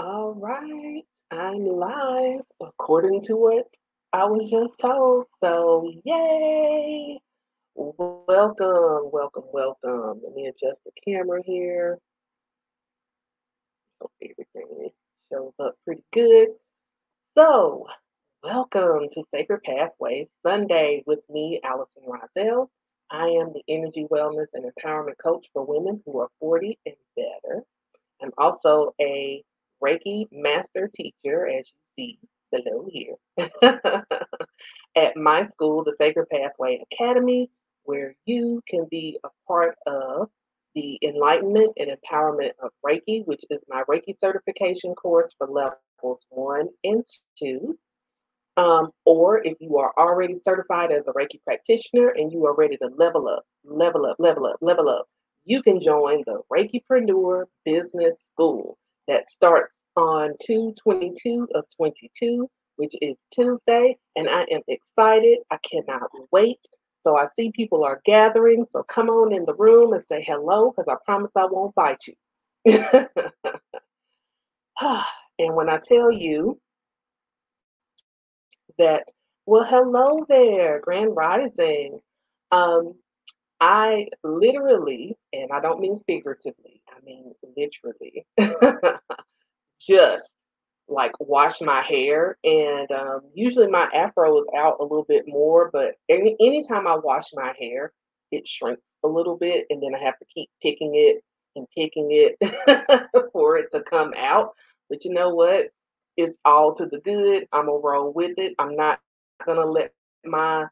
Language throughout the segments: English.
All right, I'm live according to what I was just told. So, yay! Welcome, welcome, welcome. Let me adjust the camera here. Hope everything shows up pretty good. So, welcome to Sacred Pathways Sunday with me, Allison Rozelle. I am the energy, wellness, and empowerment coach for women who are 40 and better. I'm also a Reiki master teacher, as you see below here, at my school, the Sacred Pathway Academy, where you can be a part of the enlightenment and empowerment of Reiki, which is my Reiki certification course for levels one and two. Um, or if you are already certified as a Reiki practitioner and you are ready to level up, level up, level up, level up, you can join the Reikipreneur Business School that starts on 222 of 22, which is Tuesday. And I am excited. I cannot wait. So I see people are gathering. So come on in the room and say hello because I promise I won't bite you. and when I tell you that, well, hello there, Grand Rising. Um, I literally, and I don't mean figuratively, I mean literally, just like wash my hair. And um, usually my afro is out a little bit more, but any anytime I wash my hair, it shrinks a little bit, and then I have to keep picking it and picking it for it to come out. But you know what? It's all to the good. I'm gonna roll with it. I'm not gonna let my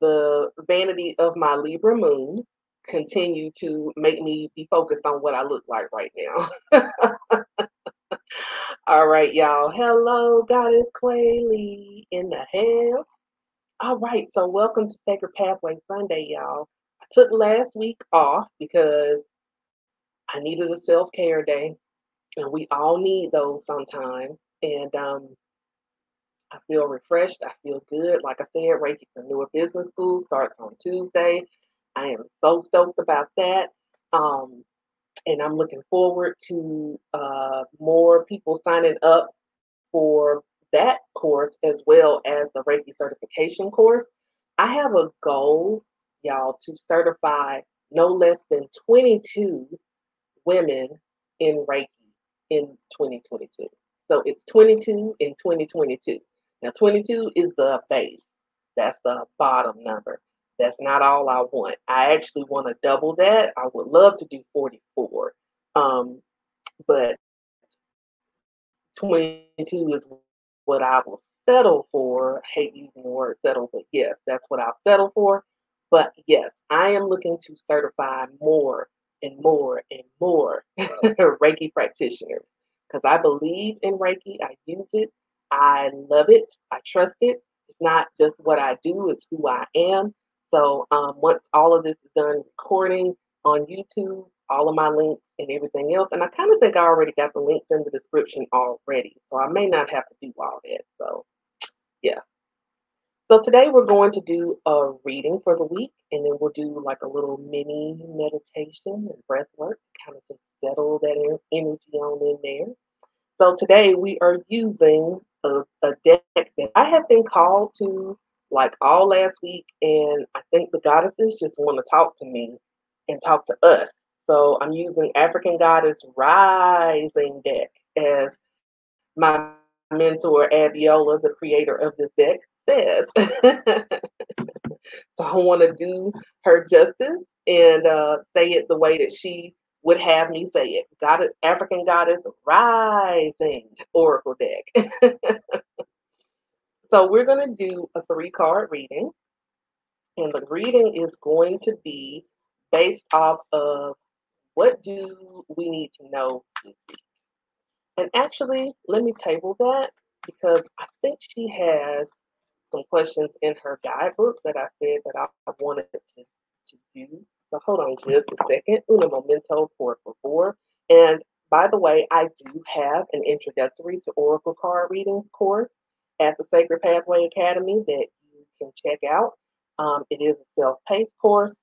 the vanity of my Libra moon continue to make me be focused on what I look like right now. All right, y'all. Hello, Goddess Quayle in the house. All right, so welcome to Sacred Pathway Sunday, y'all. I took last week off because I needed a self care day, and we all need those sometimes. And um, I feel refreshed. I feel good. Like I said, Reikipreneur Business School starts on Tuesday. I am so stoked about that. Um, and I'm looking forward to uh, more people signing up for that course as well as the Reiki certification course. I have a goal, y'all, to certify no less than 22 women in Reiki in 2022. So it's 22 in 2022. Now, 22 is the base, that's the bottom number. That's not all I want. I actually want to double that. I would love to do 44. Um, but 22 is what I will settle for. I hate using the word settle, but yes, that's what I'll settle for. But yes, I am looking to certify more and more and more Reiki practitioners because I believe in Reiki. I use it. I love it. I trust it. It's not just what I do, it's who I am. So um, once all of this is done recording on YouTube, all of my links and everything else, and I kind of think I already got the links in the description already. So I may not have to do all that. So yeah. So today we're going to do a reading for the week, and then we'll do like a little mini meditation and breath work kind of just settle that energy on in there. So today we are using a, a deck that I have been called to like all last week, and I think the goddesses just want to talk to me and talk to us. So I'm using African Goddess Rising deck as my mentor Abiola, the creator of this deck, says. so I want to do her justice and uh, say it the way that she would have me say it. Goddess, African Goddess Rising Oracle deck. So we're going to do a three card reading. And the reading is going to be based off of what do we need to know this week. And actually, let me table that because I think she has some questions in her guidebook that I said that I wanted to, to do. So hold on just a second. Una momento por favor. And by the way, I do have an introductory to Oracle card readings course at the Sacred Pathway Academy that you can check out. Um, it is a self paced course.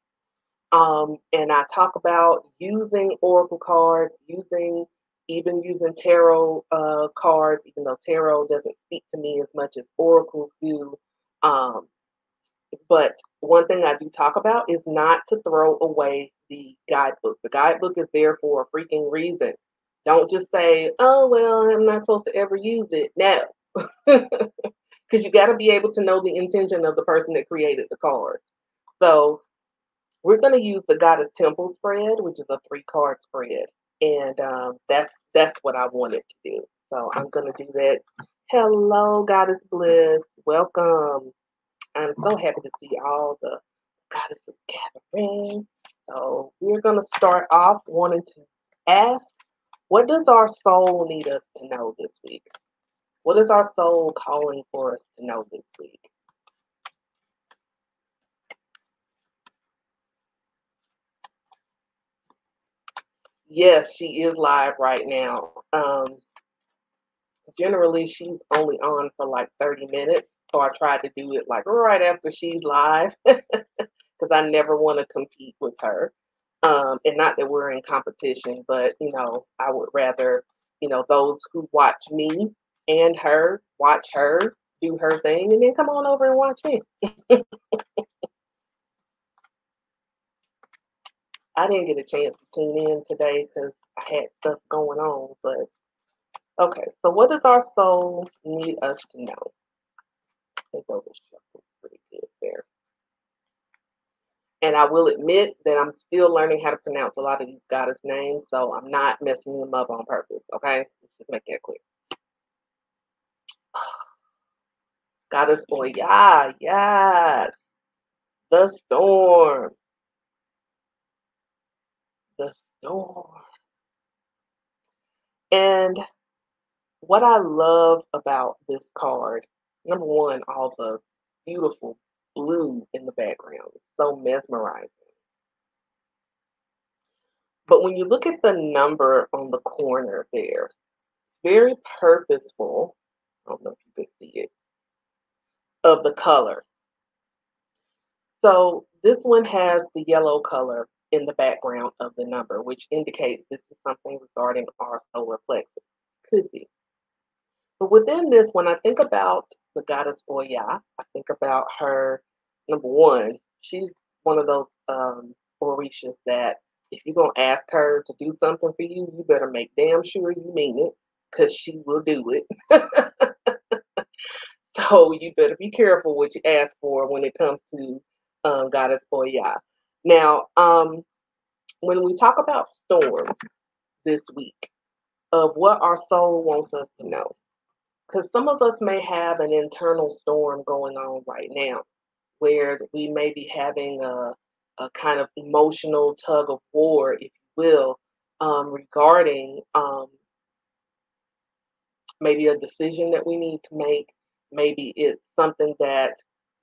Um, and I talk about using Oracle cards, using even using tarot uh, cards, even though tarot doesn't speak to me as much as oracles do. Um, but one thing I do talk about is not to throw away the guidebook. The guidebook is there for a freaking reason. Don't just say, oh, well, I'm not supposed to ever use it. No. Because you got to be able to know the intention of the person that created the cards. So we're going to use the Goddess Temple spread, which is a three card spread. And um, that's that's what I wanted to do. So I'm going to do that. Hello, Goddess Bliss. Welcome. I'm so happy to see all the goddesses gathering. So we're going to start off wanting to ask, what does our soul need us to know this week? What is our soul calling for us to know this week? Yes, she is live right now. Um, generally, she's only on for like 30 minutes. So I tried to do it like right after she's live because I never want to compete with her. Um, and not that we're in competition, but you know, I would rather, you know, those who watch me and her watch her do her thing and then come on over and watch me. I didn't get a chance to tune in today because I had stuff going on, but okay. So, what does our soul need us to know? Think those are shuffled pretty good there. And I will admit that I'm still learning how to pronounce a lot of these goddess names, so I'm not messing them up on purpose, okay? Let's just make that clear. Goddess Oya, yes. The storm. The storm. And what I love about this card number one, all the beautiful blue in the background. So mesmerizing. But when you look at the number on the corner there, it's very purposeful. I don't know if you can see it, of the color. So this one has the yellow color in the background of the number, which indicates this is something regarding our solar plexus. Could be. But within this, when I think about the goddess Oya, I think about her, number one, she's one of those um, Orishas that if you're going to ask her to do something for you, you better make damn sure you mean it because she will do it. so you better be careful what you ask for when it comes to um, Goddess Oya. Now, um, when we talk about storms this week, of what our soul wants us to know, because some of us may have an internal storm going on right now where we may be having a, a kind of emotional tug of war, if you will, um, regarding um, maybe a decision that we need to make. Maybe it's something that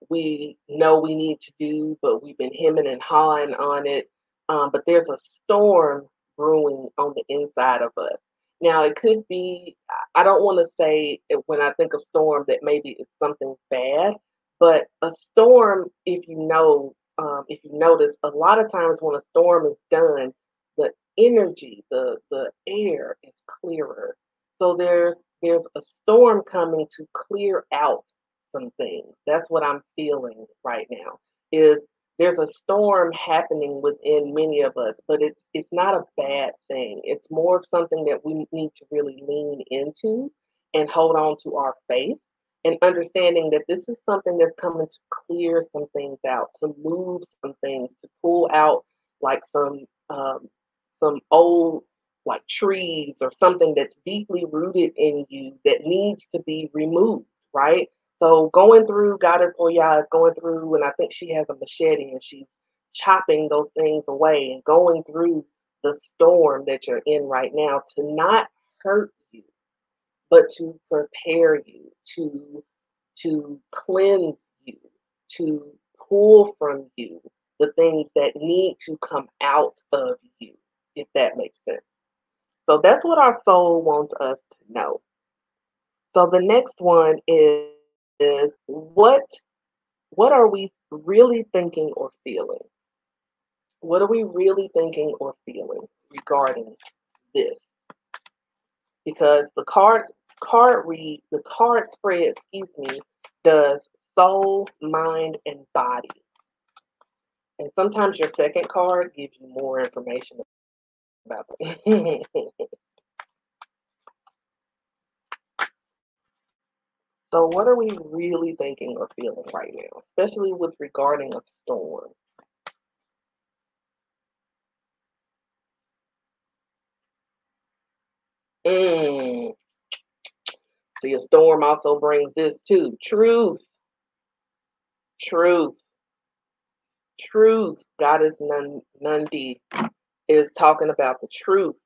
we know we need to do, but we've been hemming and hawing on it. Um, but there's a storm brewing on the inside of us. Now, it could be, I don't want to say when I think of storm that maybe it's something bad, but a storm, if you know, um, if you notice, a lot of times when a storm is done, the energy, the the air is clearer. So there's there's a storm coming to clear out some things. That's what I'm feeling right now. Is there's a storm happening within many of us, but it's it's not a bad thing. It's more of something that we need to really lean into and hold on to our faith and understanding that this is something that's coming to clear some things out, to move some things, to pull out like some um, some old like trees or something that's deeply rooted in you that needs to be removed, right? So going through Goddess Oya is going through, and I think she has a machete and she's chopping those things away and going through the storm that you're in right now to not hurt you, but to prepare you, to to cleanse you, to pull from you the things that need to come out of you, if that makes sense. So that's what our soul wants us to know. So the next one is is what what are we really thinking or feeling? What are we really thinking or feeling regarding this? because the card card read the card spread, excuse me, does soul, mind, and body. And sometimes your second card gives you more information about it. so what are we really thinking or feeling right now, especially with regarding a storm? Mm. See, a storm also brings this too. Truth. Truth. Truth. Goddess Nandi is talking about the truth.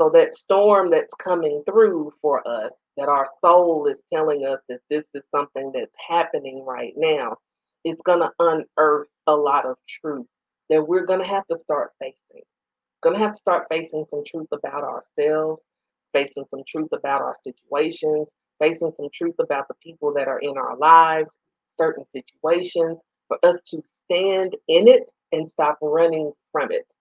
So that storm that's coming through for us, that our soul is telling us that this is something that's happening right now, it's going to unearth a lot of truth that we're going to have to start facing. Going to have to start facing some truth about ourselves, facing some truth about our situations, facing some truth about the people that are in our lives, certain situations, for us to stand in it and stop running from it.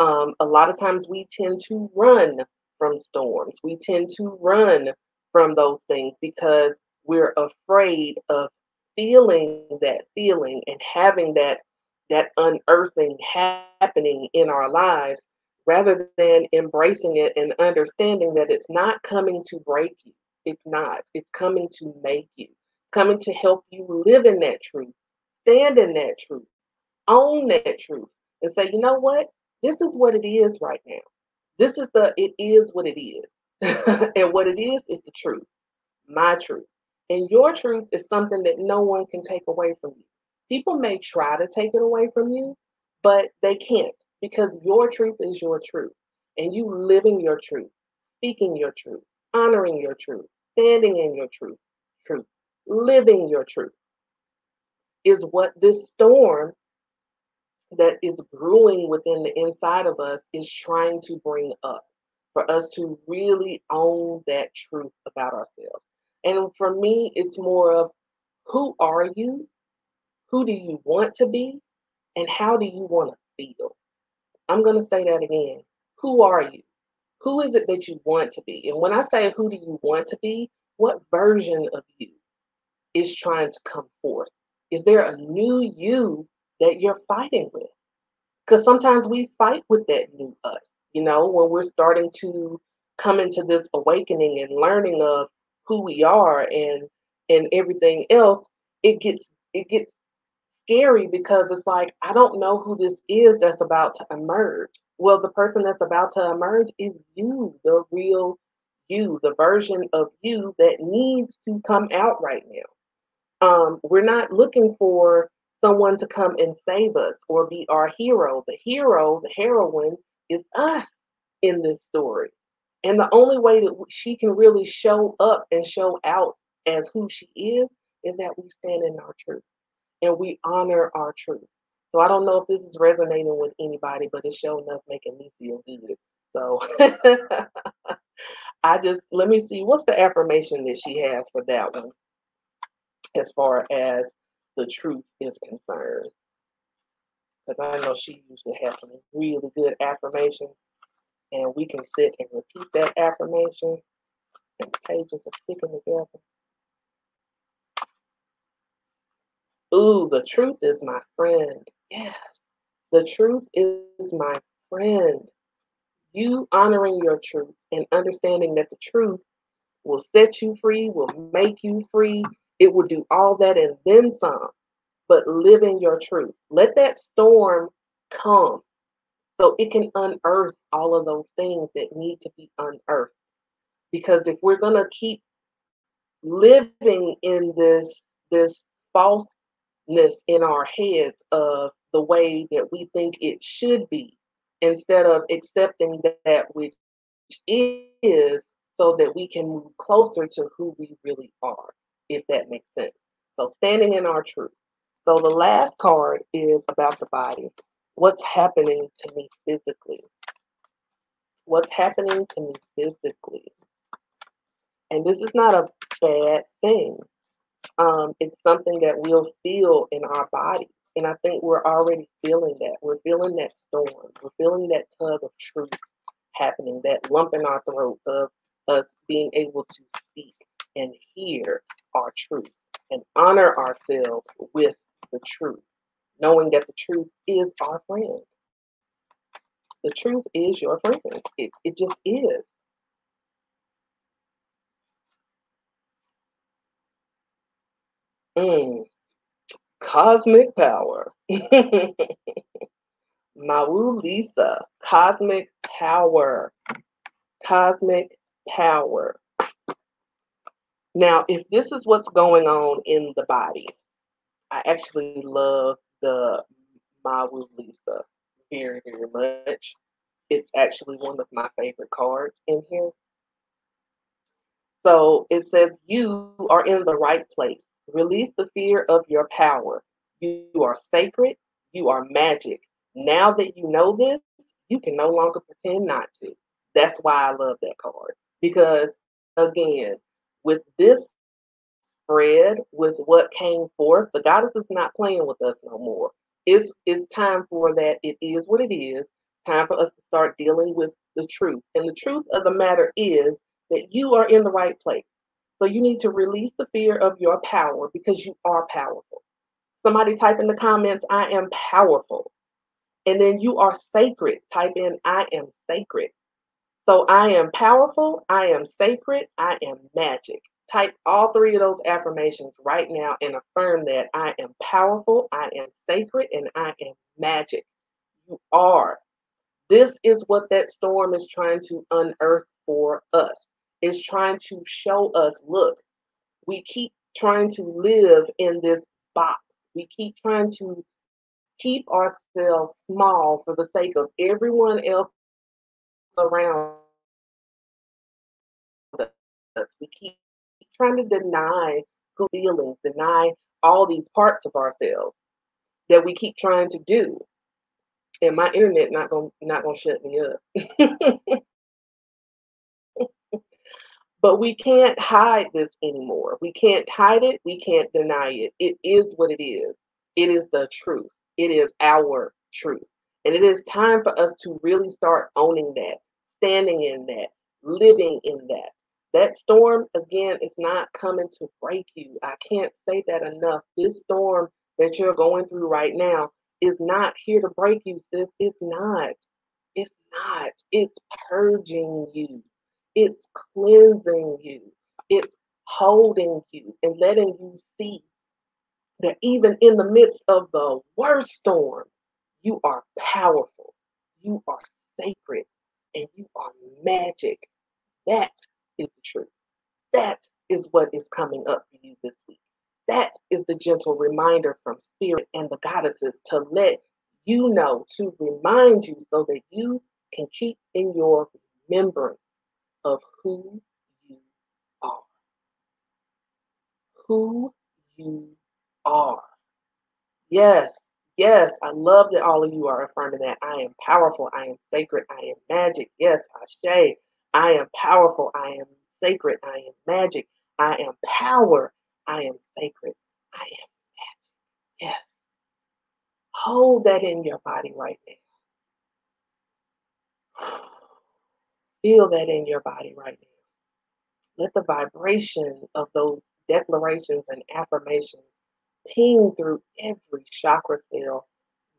Um, a lot of times we tend to run from storms. We tend to run from those things because we're afraid of feeling that feeling and having that that unearthing happening in our lives rather than embracing it and understanding that it's not coming to break you. It's not. It's coming to make you, coming to help you live in that truth, stand in that truth, own that truth, and say, you know what? This is what it is right now. This is the, it is what it is. and what it is is the truth, my truth. And your truth is something that no one can take away from you. People may try to take it away from you, but they can't because your truth is your truth. And you living your truth, speaking your truth, honoring your truth, standing in your truth, truth, living your truth is what this storm that is brewing within the inside of us is trying to bring up for us to really own that truth about ourselves. And for me, it's more of who are you? Who do you want to be? And how do you want to feel? I'm going to say that again. Who are you? Who is it that you want to be? And when I say who do you want to be, what version of you is trying to come forth? Is there a new you that you're fighting with? Because sometimes we fight with that new us, you know, when we're starting to come into this awakening and learning of who we are and and everything else, it gets it gets scary because it's like I don't know who this is that's about to emerge. Well, the person that's about to emerge is you, the real you, the version of you that needs to come out right now. Um, we're not looking for someone to come and save us or be our hero. The hero, the heroine, is us in this story. And the only way that she can really show up and show out as who she is is that we stand in our truth and we honor our truth. So I don't know if this is resonating with anybody, but it's showing up making me feel good. So I just let me see what's the affirmation that she has for that one as far as the truth is concerned. Because I know she usually has some really good affirmations, and we can sit and repeat that affirmation, and the pages are sticking together. Ooh, the truth is my friend. Yes, the truth is my friend. You honoring your truth and understanding that the truth will set you free, will make you free, it will do all that and then some. But live in your truth. Let that storm come so it can unearth all of those things that need to be unearthed. Because if we're going to keep living in this this falseness in our heads of the way that we think it should be instead of accepting that which is so that we can move closer to who we really are if that makes sense. So standing in our truth. So the last card is about the body. What's happening to me physically? What's happening to me physically? And this is not a bad thing. Um, it's something that we'll feel in our body. And I think we're already feeling that. We're feeling that storm. We're feeling that tug of truth happening, that lump in our throat of us being able to speak and hear our truth and honor ourselves with the truth, knowing that the truth is our friend. The truth is your friend. It, it just is. Mm, cosmic power. Mawu Lisa, cosmic power. Cosmic power. Now, if this is what's going on in the body, I actually love the Mawu Lisa very, very much. It's actually one of my favorite cards in here. So it says, You are in the right place. Release the fear of your power. You are sacred. You are magic. Now that you know this, you can no longer pretend not to. That's why I love that card. Because again, with this spread, with what came forth, the goddess is not playing with us no more. It's it's time for that. It is what it is. Time for us to start dealing with the truth. And the truth of the matter is that you are in the right place. So you need to release the fear of your power because you are powerful. Somebody type in the comments, I am powerful. And then you are sacred. Type in, I am sacred. So I am powerful, I am sacred, I am magic. Type all three of those affirmations right now and affirm that I am powerful, I am sacred, and I am magic. You are. This is what that storm is trying to unearth for us. It's trying to show us look, we keep trying to live in this box. We keep trying to keep ourselves small for the sake of everyone else around us. We keep trying to deny good feelings, deny all these parts of ourselves that we keep trying to do. And my internet not gonna not gonna shut me up. but we can't hide this anymore. We can't hide it. We can't deny it. It is what it is. It is the truth. It is our truth. And it is time for us to really start owning that, standing in that, living in that. That storm, again, is not coming to break you. I can't say that enough. This storm that you're going through right now is not here to break you, sis. It's not. It's not. It's purging you, it's cleansing you, it's holding you and letting you see that even in the midst of the worst storm, you are powerful, you are sacred, and you are magic. That is the truth. That is what is coming up for you this week. That is the gentle reminder from Spirit and the goddesses to let you know, to remind you so that you can keep in your remembrance of who you are. Who you are. Yes, yes, I love that all of you are affirming that. I am powerful. I am sacred. I am magic. Yes, Ashe. I am powerful. I am sacred. I am magic. I am power. I am sacred. I am magic. Yes. Hold that in your body right now. Feel that in your body right now. Let the vibration of those declarations and affirmations ping through every chakra cell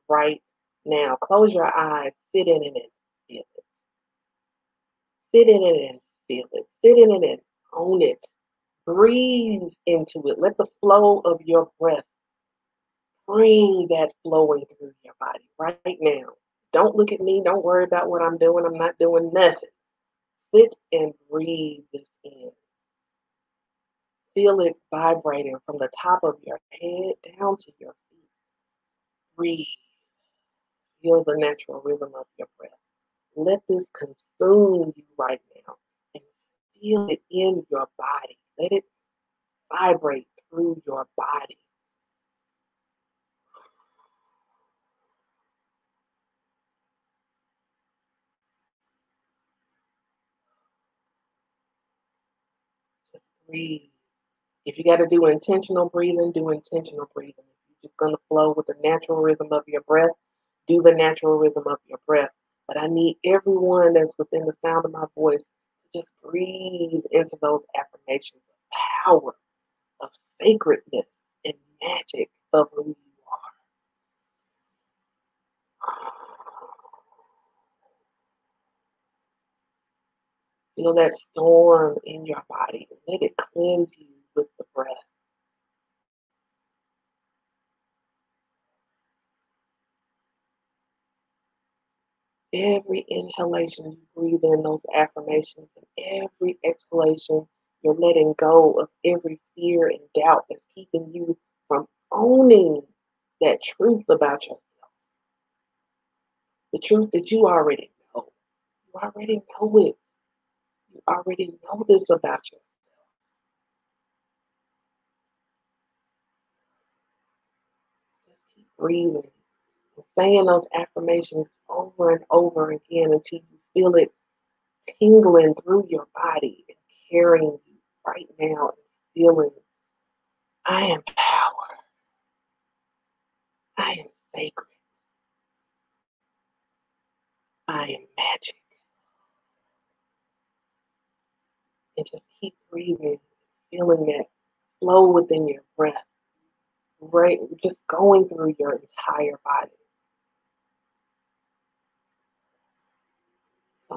right now. Close your eyes, sit in it and feel it. Sit in it and feel it. Sit in it and own it. Breathe into it. Let the flow of your breath bring that flowing through your body right now. Don't look at me. Don't worry about what I'm doing. I'm not doing nothing. Sit and breathe this in. Feel it vibrating from the top of your head down to your feet. Breathe. Feel the natural rhythm of your breath. Let this consume you right now and feel it in your body. Let it vibrate through your body. Just breathe. If you got to do intentional breathing, do intentional breathing. If you're just going to flow with the natural rhythm of your breath, do the natural rhythm of your breath. But I need everyone that's within the sound of my voice to Just breathe into those affirmations of power, of sacredness, and magic of who you are. Feel that storm in your body. Let it cleanse you with the breath. Every inhalation, you breathe in those affirmations, and every exhalation, you're letting go of every fear and doubt that's keeping you from owning that truth about yourself. The truth that you already know. You already know it. You already know this about yourself. Just keep breathing and saying those affirmations over and over again until you feel it tingling through your body and carrying you right now and feeling I am power. I am sacred. I am magic. And just keep breathing, feeling that flow within your breath, right? Just going through your entire body.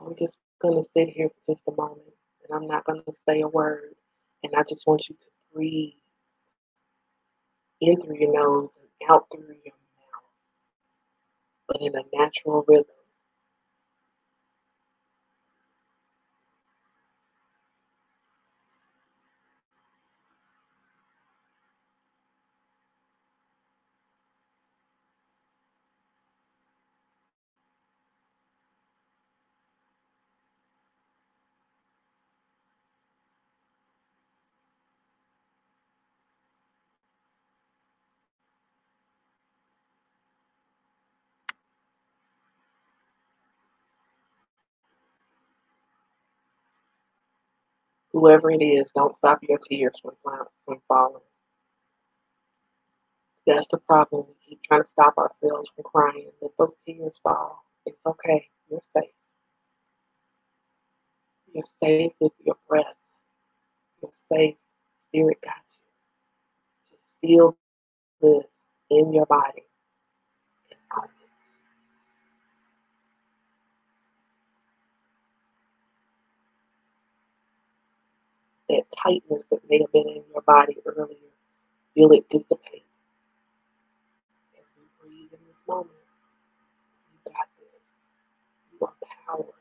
I'm just going to sit here for just a moment and I'm not going to say a word. And I just want you to breathe in through your nose and out through your mouth, but in a natural rhythm. Whoever it is, don't stop your tears from, from falling. That's the problem. We keep trying to stop ourselves from crying. Let those tears fall. It's okay. You're safe. You're safe with your breath. You're safe. Spirit got you. Just feel this in your body and own it. That tightness that may have been in your body earlier, feel it dissipate as we breathe in this moment. You got this. You are power.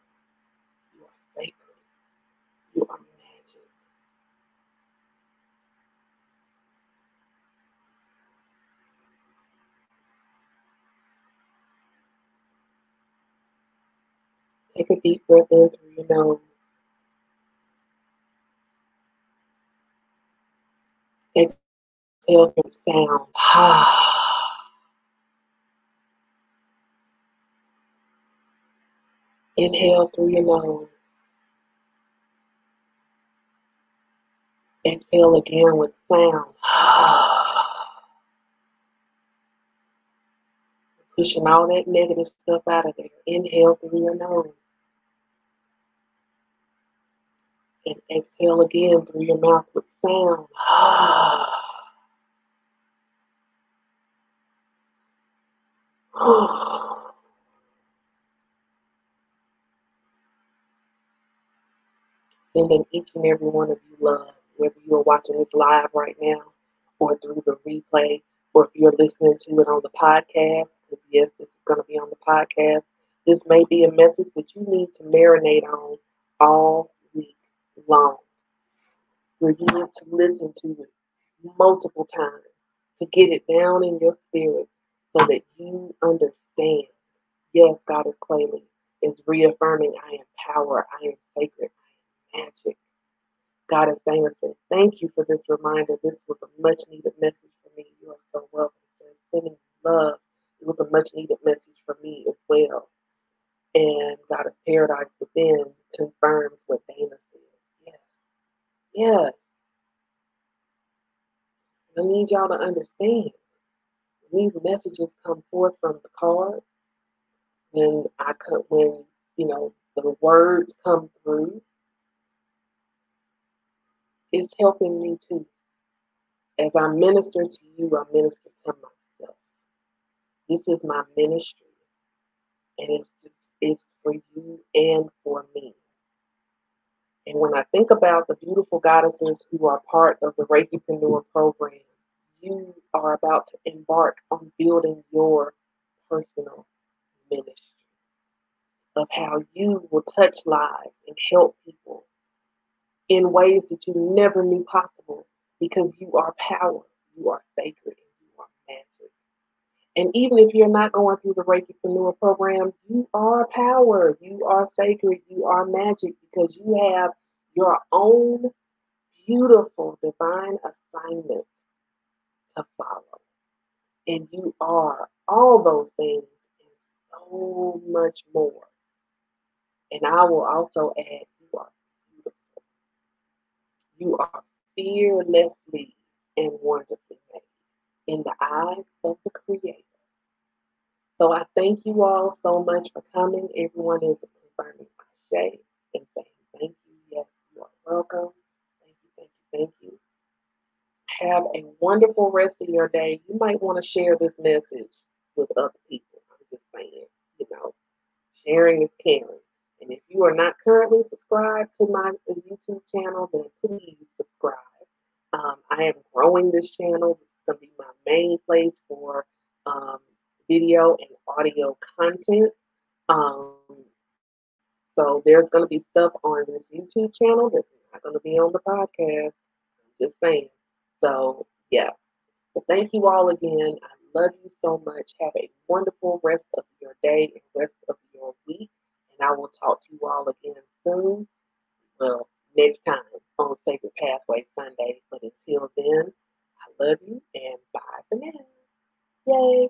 You are sacred. You are magic. Take a deep breath in through your nose. Exhale with sound. Inhale through your nose. Exhale again with sound. Pushing all that negative stuff out of there. Inhale through your nose. And exhale again through your mouth with sound. Sending each and every one of you love, whether you are watching this live right now or through the replay, or if you're listening to it on the podcast, because yes, this is going to be on the podcast. This may be a message that you need to marinate on all week long, where you need to listen to it multiple times to get it down in your spirit so that you understand. Yes, God is claiming, is reaffirming, I am power, I am sacred, magic. God is saying, said, thank you for this reminder. This was a much needed message for me. You are so welcome. Sending love. It was a much needed message for me as well. And God is paradise within confirms what Dana said. Yes. Yes. I need y'all to understand. When these messages come forth from the cards, when I could when, you know, the words come through, is helping me too. As I minister to you, I minister to myself. This is my ministry. And it's just it's for you and for me. And when I think about the beautiful goddesses who are part of the Reikipreneur program, you are about to embark on building your personal ministry of how you will touch lives and help people in ways that you never knew possible because you are power, you are sacred, you are magic. And even if you're not going through the Reikipreneur program, you are power, you are sacred, you are magic because you have your own beautiful divine assignment to follow. And you are all those things and so much more. And I will also add. You are fearlessly and wonderfully made in the eyes of the Creator. So I thank you all so much for coming. Everyone is confirming Ashe and saying thank you. Yes, you are welcome. Thank you, thank you, thank you. Have a wonderful rest of your day. You might want to share this message with other people. I'm just saying, you know, sharing is caring. And if you are not currently subscribed to my YouTube channel, then please subscribe. Um, I am growing this channel. This is going to be my main place for um, video and audio content. Um, so there's going to be stuff on this YouTube channel that's not going to be on the podcast. I'm just saying. So yeah. But thank you all again. I love you so much. Have a wonderful rest of your day and rest of your week. And I will talk to you all again soon. Well, next time on Sacred Pathway Sunday. But until then, I love you and bye for now. Yay.